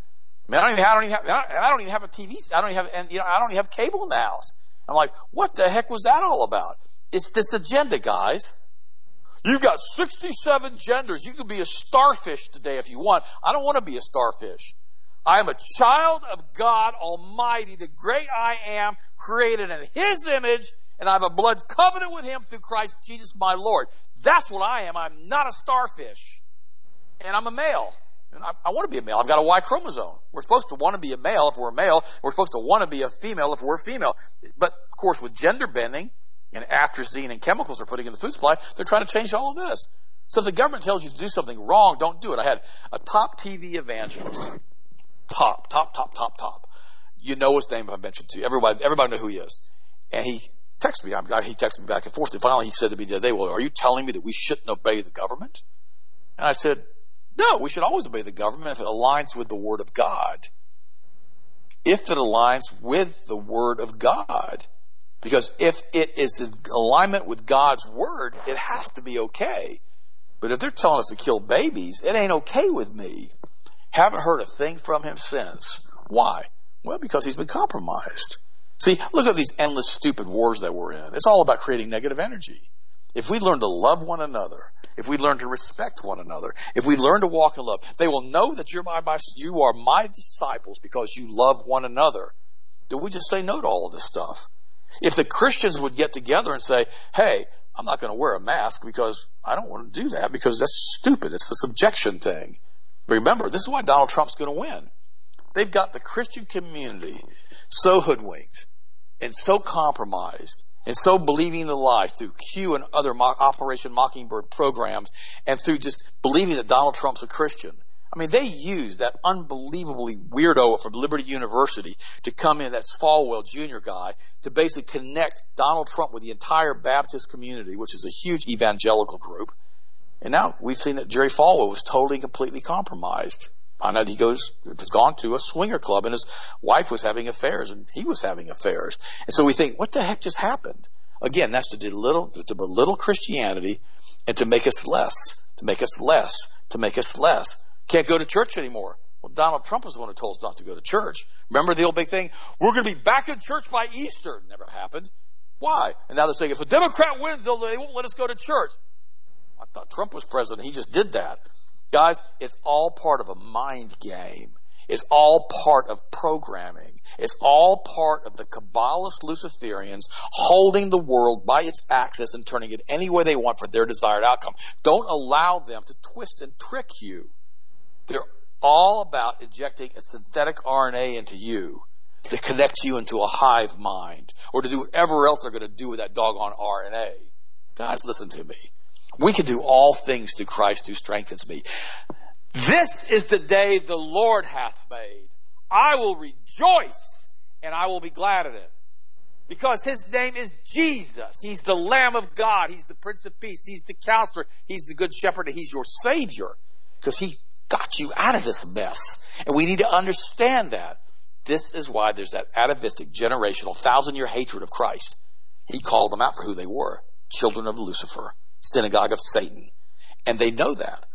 I mean, I don't even, I don't even have, I don't even have a TV. I don't even have, and you know, I don't even have cable in the house. I'm like, what the heck was that all about? It's this agenda, guys. You've got 67 genders. You can be a starfish today if you want. I don't want to be a starfish. I am a child of God Almighty, the great I am, created in His image, and I have a blood covenant with Him through Christ Jesus my Lord. That's what I am. I'm not a starfish. And I'm a male. And I, I want to be a male. I've got a Y chromosome. We're supposed to want to be a male if we're a male. We're supposed to want to be a female if we're a female. But of course, with gender bending and atrazine and chemicals they're putting in the food supply, they're trying to change all of this. So if the government tells you to do something wrong, don't do it. I had a top TV evangelist. Top, top, top, top, top. You know his name if I mentioned to you. Everybody, everybody know who he is. And he texted me. He texted me back and forth. And finally he said to me the other day, well, are you telling me that we shouldn't obey the government? And I said, no, we should always obey the government if it aligns with the Word of God. If it aligns with the Word of God. Because if it is in alignment with God's Word, it has to be okay. But if they're telling us to kill babies, it ain't okay with me. Haven't heard a thing from him since. Why? Well, because he's been compromised. See, look at these endless stupid wars that we're in. It's all about creating negative energy. If we learn to love one another, if we learn to respect one another, if we learn to walk in love, they will know that you're my, you are my disciples because you love one another. Do we just say no to all of this stuff? If the Christians would get together and say, hey, I'm not going to wear a mask because I don't want to do that because that's stupid. It's a subjection thing. Remember, this is why Donald Trump's going to win. They've got the Christian community so hoodwinked and so compromised and so believing the lie through Q and other Mo- Operation Mockingbird programs and through just believing that Donald Trump's a Christian. I mean, they used that unbelievably weirdo from Liberty University to come in, that Falwell Jr. guy, to basically connect Donald Trump with the entire Baptist community, which is a huge evangelical group. And now we've seen that Jerry Falwell was totally, completely compromised. I know he goes, has gone to a swinger club and his wife was having affairs and he was having affairs. And so we think, what the heck just happened? Again, that's to belittle, to belittle Christianity and to make us less, to make us less, to make us less. Can't go to church anymore. Well, Donald Trump was the one who told us not to go to church. Remember the old big thing? We're going to be back in church by Easter. Never happened. Why? And now they're saying if a Democrat wins, they won't let us go to church. I thought Trump was president. He just did that. Guys, it's all part of a mind game. It's all part of programming. It's all part of the Kabbalist Luciferians holding the world by its axis and turning it any way they want for their desired outcome. Don't allow them to twist and trick you. They're all about injecting a synthetic RNA into you to connect you into a hive mind or to do whatever else they're going to do with that doggone RNA. Guys, listen to me. We can do all things through Christ who strengthens me. This is the day the Lord hath made. I will rejoice and I will be glad in it. Because his name is Jesus. He's the Lamb of God. He's the Prince of Peace. He's the counselor. He's the good shepherd and he's your savior. Because he got you out of this mess. And we need to understand that. This is why there's that atavistic, generational, thousand year hatred of Christ. He called them out for who they were. Children of Lucifer, synagogue of Satan. And they know that.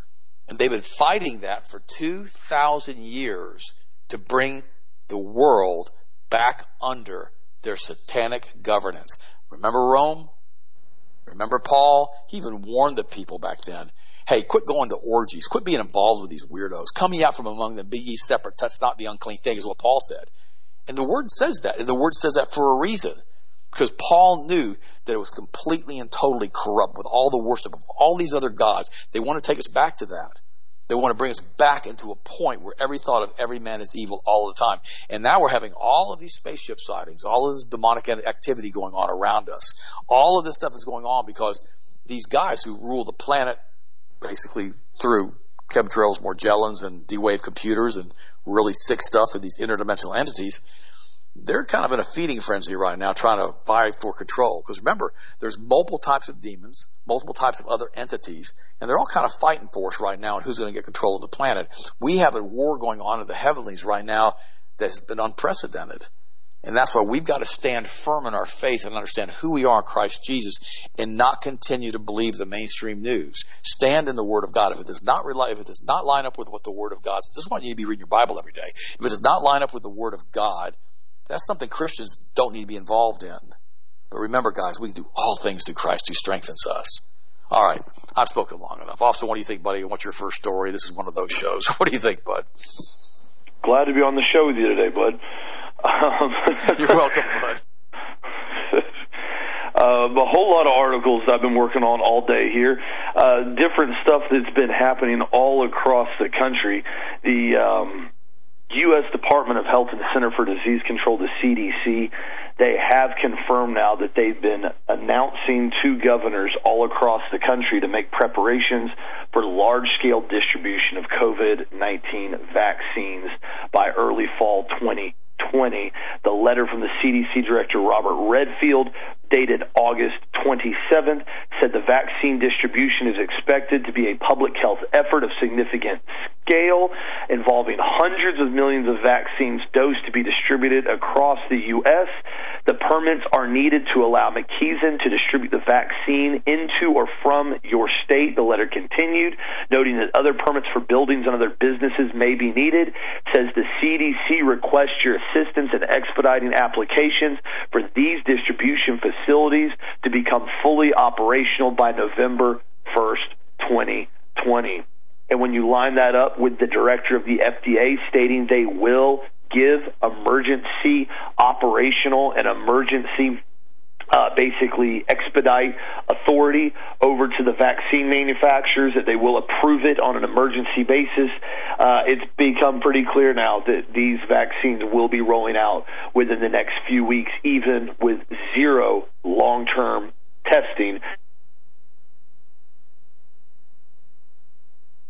And they've been fighting that for 2,000 years to bring the world back under their satanic governance. Remember Rome? Remember Paul? He even warned the people back then. Hey, quit going to orgies. Quit being involved with these weirdos. Come ye out from among them. Be ye separate. Touch not the unclean thing, is what Paul said. And the word says that. And the word says that for a reason. Because Paul knew that it was completely and totally corrupt with all the worship of all these other gods. They want to take us back to that. They want to bring us back into a point where every thought of every man is evil all the time. And now we're having all of these spaceship sightings, all of this demonic activity going on around us. All of this stuff is going on because these guys who rule the planet basically through chemtrails, Morgellons, and D-Wave computers and really sick stuff and these interdimensional entities, they're kind of in a feeding frenzy right now trying to vie for control. Because remember, there's multiple types of demons, multiple types of other entities, and they're all kind of fighting for us right now and who's going to get control of the planet. We have a war going on in the heavenlies right now that's been unprecedented. And that's why we've got to stand firm in our faith and understand who we are in Christ Jesus and not continue to believe the mainstream news. Stand in the Word of God. If it does not rely, if it does not line up with what the Word of God says, this is why you need to be reading your Bible every day. If it does not line up with the Word of God, that's something Christians don't need to be involved in. But remember, guys, we can do all things through Christ who strengthens us. All right, I've spoken long enough. Austin, what do you think, buddy? What's your first story? This is one of those shows. What do you think, bud? Glad to be on the show with you today, bud. Um, You're welcome, bud. Uh, a whole lot of articles I've been working on all day here. Uh, different stuff that's been happening all across the country. The um, U.S. Department of Health and Center for Disease Control, the CDC, they have confirmed now that they've been announcing to governors all across the country to make preparations for large scale distribution of COVID 19 vaccines by early fall 2020. The letter from the CDC Director Robert Redfield dated August 27th, said the vaccine distribution is expected to be a public health effort of significant scale involving hundreds of millions of vaccines dosed to be distributed across the U.S. The permits are needed to allow McKesson to distribute the vaccine into or from your state. The letter continued, noting that other permits for buildings and other businesses may be needed. It says the CDC requests your assistance in expediting applications for these distribution facilities to become fully operational by November 1st, 2020. And when you line that up with the director of the FDA stating they will give emergency operational and emergency uh, basically expedite authority over to the vaccine manufacturers that they will approve it on an emergency basis. Uh, it's become pretty clear now that these vaccines will be rolling out within the next few weeks, even with zero long term testing.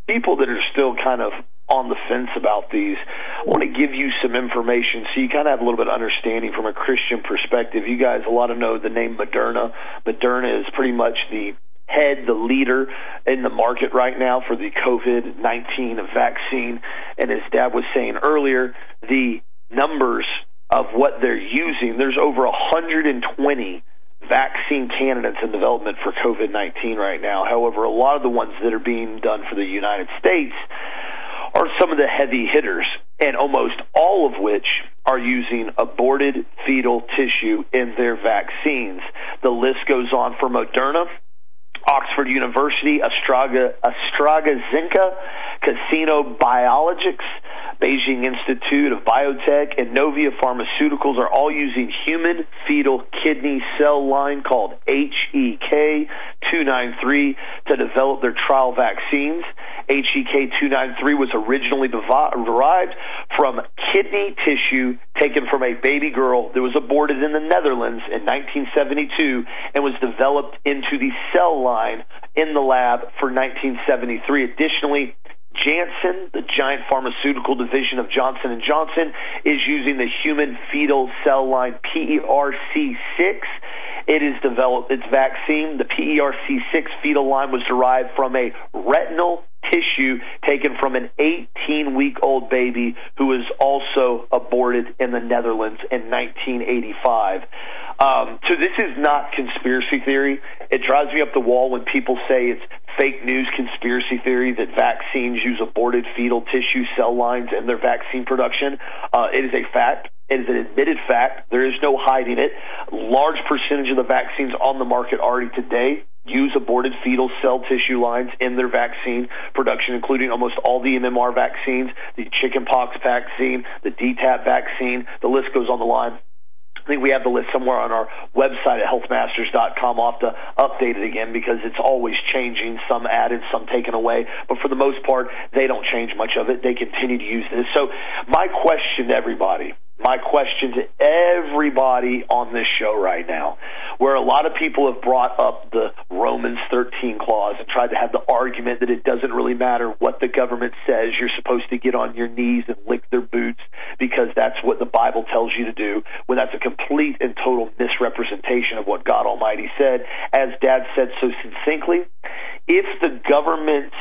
People that are still kind of on the fence about these. I want to give you some information so you kind of have a little bit of understanding from a Christian perspective. You guys, a lot of know the name Moderna. Moderna is pretty much the head, the leader in the market right now for the COVID 19 vaccine. And as Dad was saying earlier, the numbers of what they're using, there's over 120 vaccine candidates in development for COVID 19 right now. However, a lot of the ones that are being done for the United States are some of the heavy hitters, and almost all of which are using aborted fetal tissue in their vaccines. The list goes on for Moderna, Oxford University, Astraga, AstraZeneca, CanSino Biologics, Beijing Institute of Biotech, and Inovio Pharmaceuticals are all using human fetal kidney cell line called HEK 293 to develop their trial vaccines. HEK 293 was originally derived from kidney tissue taken from a baby girl that was aborted in the Netherlands in 1972 and was developed into the cell line in the lab for 1973. Additionally, Janssen, the giant pharmaceutical division of Johnson Johnson, is using the human fetal cell line PERC6. It is developed its vaccine. The PERC6 fetal line was derived from a retinal tissue taken from an 18 week old baby who was also aborted in the Netherlands in 1985. Um, so this is not conspiracy theory. It drives me up the wall when people say it's fake news conspiracy theory that vaccines use aborted fetal tissue cell lines in their vaccine production. Uh, it is a fact. It is an admitted fact. There is no hiding it. Large percentage of the vaccines on the market already today use aborted fetal cell tissue lines in their vaccine production, including almost all the MMR vaccines, the chickenpox vaccine, the DTaP vaccine. The list goes on the line. I think we have the list somewhere on our website at healthmasters.com. I'll have to update it again because it's always changing, some added, some taken away. But for the most part, they don't change much of it. They continue to use this. So my question to everybody my question to everybody on this show right now, where a lot of people have brought up the Romans 13 clause and tried to have the argument that it doesn't really matter what the government says, you're supposed to get on your knees and lick their boots because that's what the Bible tells you to do, when that's a complete and total misrepresentation of what God Almighty said. As Dad said so succinctly, if the government's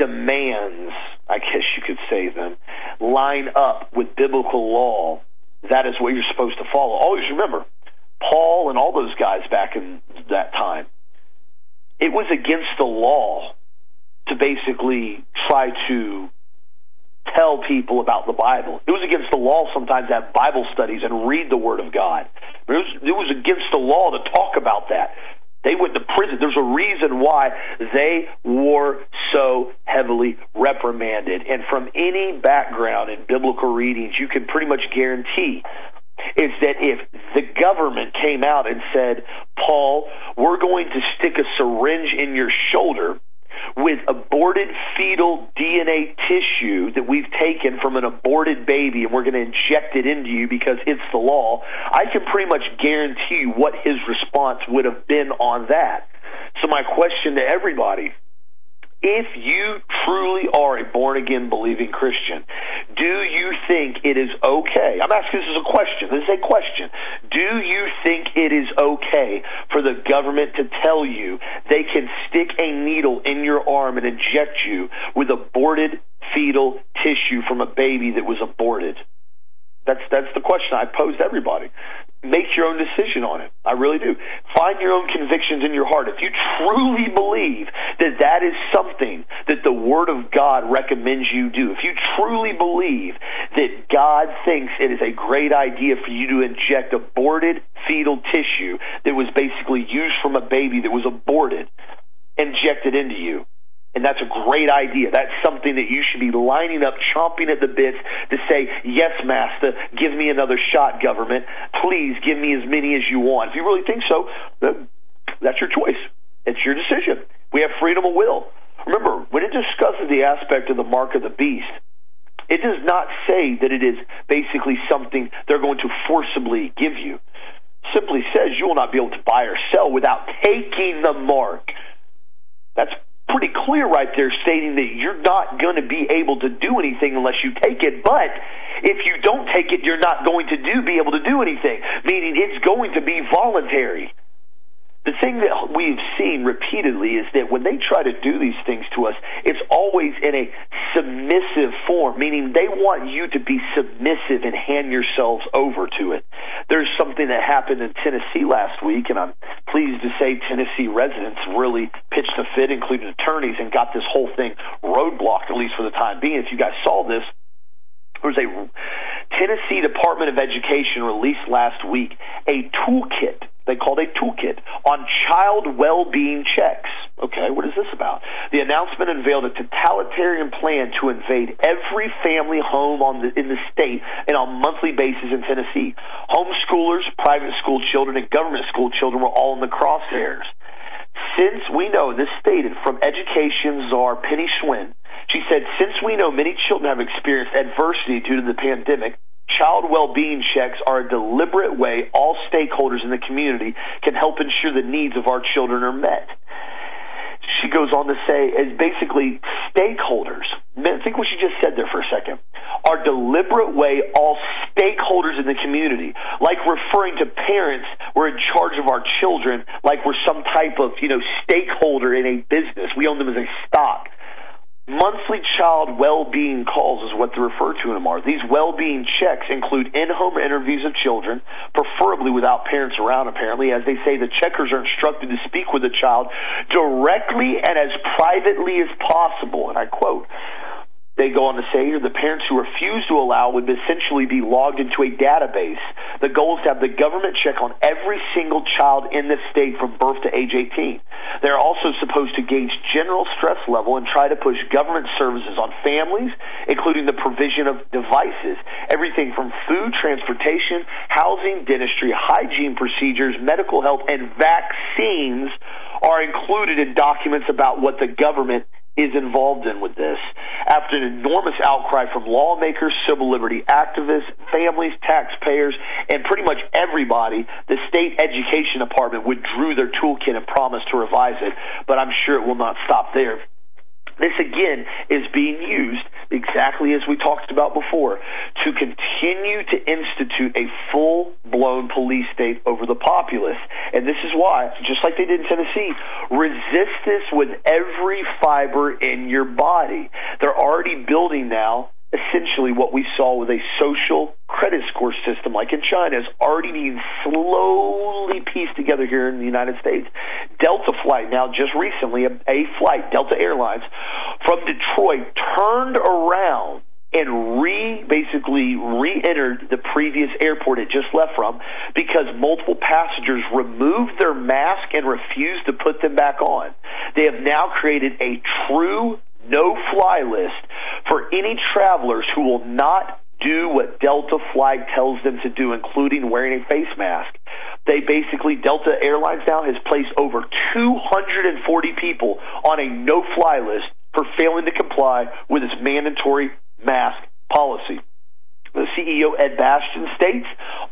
demands, I guess you could say them, line up with biblical law, that is what you're supposed to follow. Always remember, Paul and all those guys back in that time, it was against the law to basically try to tell people about the Bible. It was against the law sometimes to have Bible studies and read the Word of God. It was, it was against the law to talk about that. They went to prison. There's a reason why they were so heavily reprimanded. And from any background in biblical readings, you can pretty much guarantee is that if the government came out and said, Paul, we're going to stick a syringe in your shoulder with aborted fetal DNA tissue that we've taken from an aborted baby and we're going to inject it into you because it's the law, I can pretty much guarantee you what his response would have been on that. So, my question to everybody if you truly are a born again believing Christian, do you think it is okay? I'm asking this as a question. This is a question. Do you think it is okay for the government to tell you they can stick a needle in your arm and inject you with aborted fetal tissue from a baby that was aborted? That's that's the question I pose to everybody make your own decision on it. I really do. Find your own convictions in your heart. If you truly believe that that is something that the Word of God recommends you do, if you truly believe that God thinks it is a great idea for you to inject aborted fetal tissue that was basically used from a baby that was aborted, injected into you, and that's a great idea. That's something that you should be lining up, chomping at the bits to say, Yes, Master, give me another shot, government. Please give me as many as you want. If you really think so, that's your choice. It's your decision. We have freedom of will. Remember, when it discusses the aspect of the mark of the beast, it does not say that it is basically something they're going to forcibly give you. Simply says you will not be able to buy or sell without taking the mark. That's pretty clear right there stating that you're not going to be able to do anything unless you take it. But if you don't take it, you're not going to do be able to do anything. Meaning it's going to be voluntary. The thing that we've seen repeatedly is that when they try to do these things to us, it's always in a submissive form, meaning they want you to be submissive and hand yourselves over to it. There's something that happened in Tennessee last week, and I'm pleased to say Tennessee residents really pitched a fit, including attorneys, and got this whole thing roadblocked, at least for the time being. If you guys saw this, there was a Tennessee Department of Education released last week a toolkit they called a toolkit on child well-being checks. Okay, what is this about? The announcement unveiled a totalitarian plan to invade every family home the, in the state and on a monthly basis in Tennessee. Homeschoolers, private school children, and government school children were all in the crosshairs. Since we know, this stated from education czar Penny Schwinn, she said, since we know many children have experienced adversity due to the pandemic, child well-being checks are a deliberate way all stakeholders in the community can help ensure the needs of our children are met. She goes on to say, as basically stakeholders, think what she just said there for a second, are deliberate way all stakeholders in the community, like referring to parents, we're in charge of our children, like we're some type of, you know, stakeholder in a business. We own them as a stock. Monthly child well-being calls is what they refer to them are. These well-being checks include in-home interviews of children, preferably without parents around apparently. As they say, the checkers are instructed to speak with the child directly and as privately as possible. And I quote, they go on to say here the parents who refuse to allow would essentially be logged into a database. The goal is to have the government check on every single child in the state from birth to age 18. They're also supposed to gauge general stress level and try to push government services on families, including the provision of devices, everything from food, transportation, housing, dentistry, hygiene procedures, medical health, and vaccines are included in documents about what the government is involved in with this. After an enormous outcry from lawmakers, civil liberty activists, families, taxpayers, and pretty much everybody, the state education department withdrew their toolkit and promised to revise it, but I'm sure it will not stop there. This again is being used exactly as we talked about before to continue to institute a full blown police state over the populace. And this is why, just like they did in Tennessee, resist this with every fiber in your body. They're already building now essentially what we saw with a social credit score system like in China is already being slowly pieced together here in the United States. Delta flight now just recently a, a flight Delta Airlines from Detroit turned around and re basically re-entered the previous airport it just left from because multiple passengers removed their mask and refused to put them back on. They have now created a true no fly list for any travelers who will not do what Delta Flight tells them to do, including wearing a face mask. They basically, Delta Airlines now has placed over 240 people on a no fly list for failing to comply with its mandatory mask policy. The CEO, Ed Bastian, states,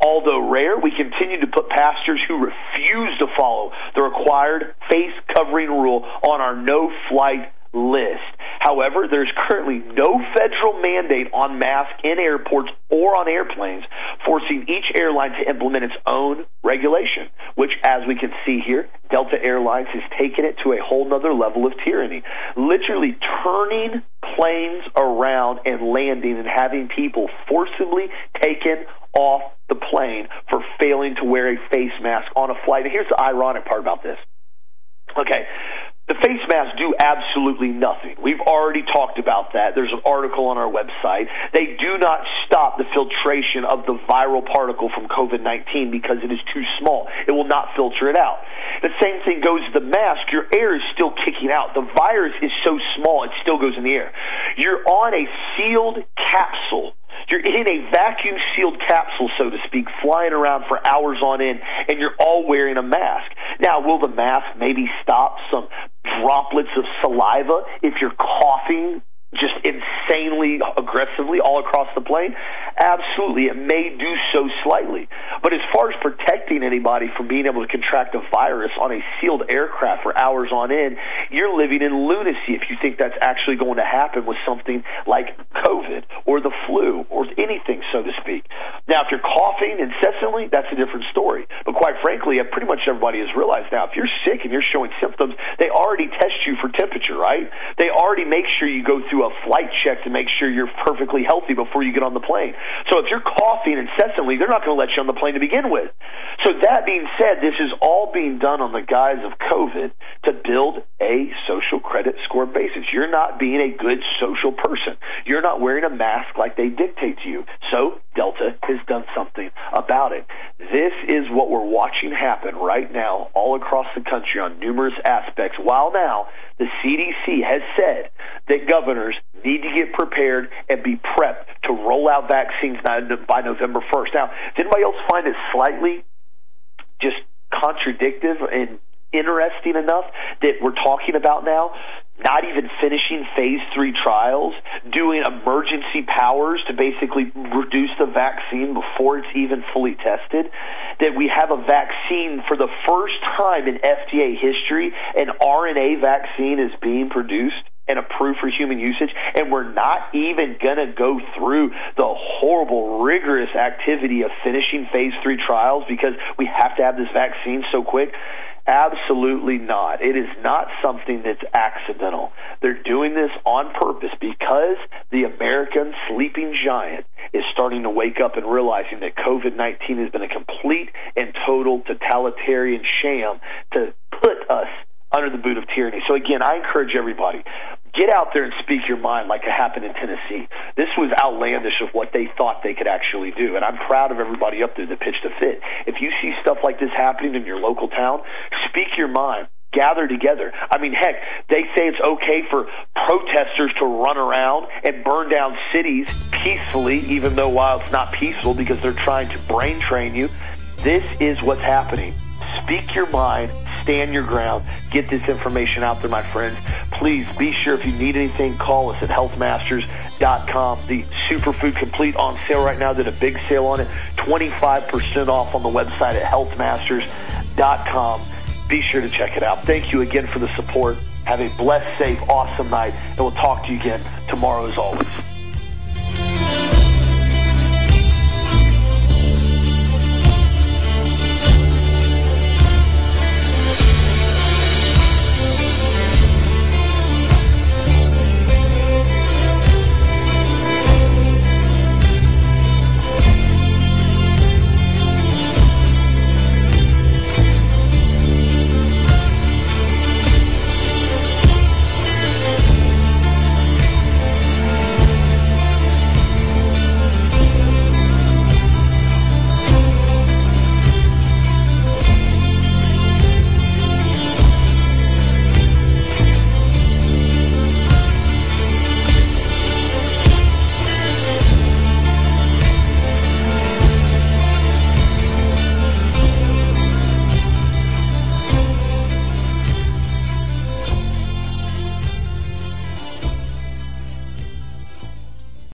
although rare, we continue to put passengers who refuse to follow the required face covering rule on our no flight list. However, there's currently no federal mandate on masks in airports or on airplanes, forcing each airline to implement its own regulation, which, as we can see here, Delta Airlines has taken it to a whole nother level of tyranny. Literally turning planes around and landing and having people forcibly taken off the plane for failing to wear a face mask on a flight. And here's the ironic part about this. Okay, the face masks do absolutely nothing. We've already talked about that. There's an article on our website. They do not stop the filtration of the viral particle from COVID 19 because it is too small. It will not filter it out. The same thing goes to the mask. Your air is still kicking out. The virus is so small, it still goes in the air. You're on a sealed capsule you're in a vacuum sealed capsule, so to speak, flying around for hours on end, and you're all wearing a mask. Now, will the mask maybe stop some droplets of saliva if you're coughing just insanely aggressively all across the plane? Absolutely. It may do so slightly. But as far as protecting anybody from being able to contract a virus on a sealed aircraft for hours on end, you're living in lunacy if you think that's actually going to happen with something like COVID or the flu or anything, so to speak. Now, if you're coughing incessantly, that's a different story. But quite frankly, uh, pretty much everybody has realized now if you're sick and you're showing symptoms, they already test you for temperature, right? They already make sure you go through a flight check to make sure you're perfectly healthy before you get on the plane. So if you're coughing incessantly, they're not going to let you on the plane to begin with. So that being said, this is all being done on the guise of COVID to build a social credit score basis. You're not being a good social person. You're not wearing a mask like they dictate to you. So Delta has done something about it. This is what we're watching happen right now all across the country on numerous aspects. While now the CDC has said that governors need to get prepared and be prepped to roll out vaccines by November 1st. Now, does anybody else find it slightly just contradictive and interesting enough that we're talking about now not even finishing phase three trials, doing emergency powers to basically reduce the vaccine before it's even fully tested, that we have a vaccine for the first time in FDA history, an RNA vaccine is being produced and approved for human usage, and we're not even going to go through the horrible, rigorous activity of finishing phase three trials because we have to have this vaccine so quick. Absolutely not. It is not something that's accidental. They're doing this on purpose because the American sleeping giant is starting to wake up and realizing that COVID 19 has been a complete and total totalitarian sham to put us under the boot of tyranny. So again, I encourage everybody, get out there and speak your mind like it happened in Tennessee. This was outlandish of what they thought they could actually do. And I'm proud of everybody up there that pitched a fit. If you see stuff like this happening in your local town, speak your mind gather together. I mean, heck, they say it's okay for protesters to run around and burn down cities peacefully, even though while it's not peaceful because they're trying to brain train you. This is what's happening. Speak your mind, stand your ground, get this information out there, my friends. Please be sure if you need anything, call us at healthmasters.com. The Superfood Complete on sale right now. Did a big sale on it. 25% off on the website at healthmasters.com. Be sure to check it out. Thank you again for the support. Have a blessed, safe, awesome night, and we'll talk to you again tomorrow as always.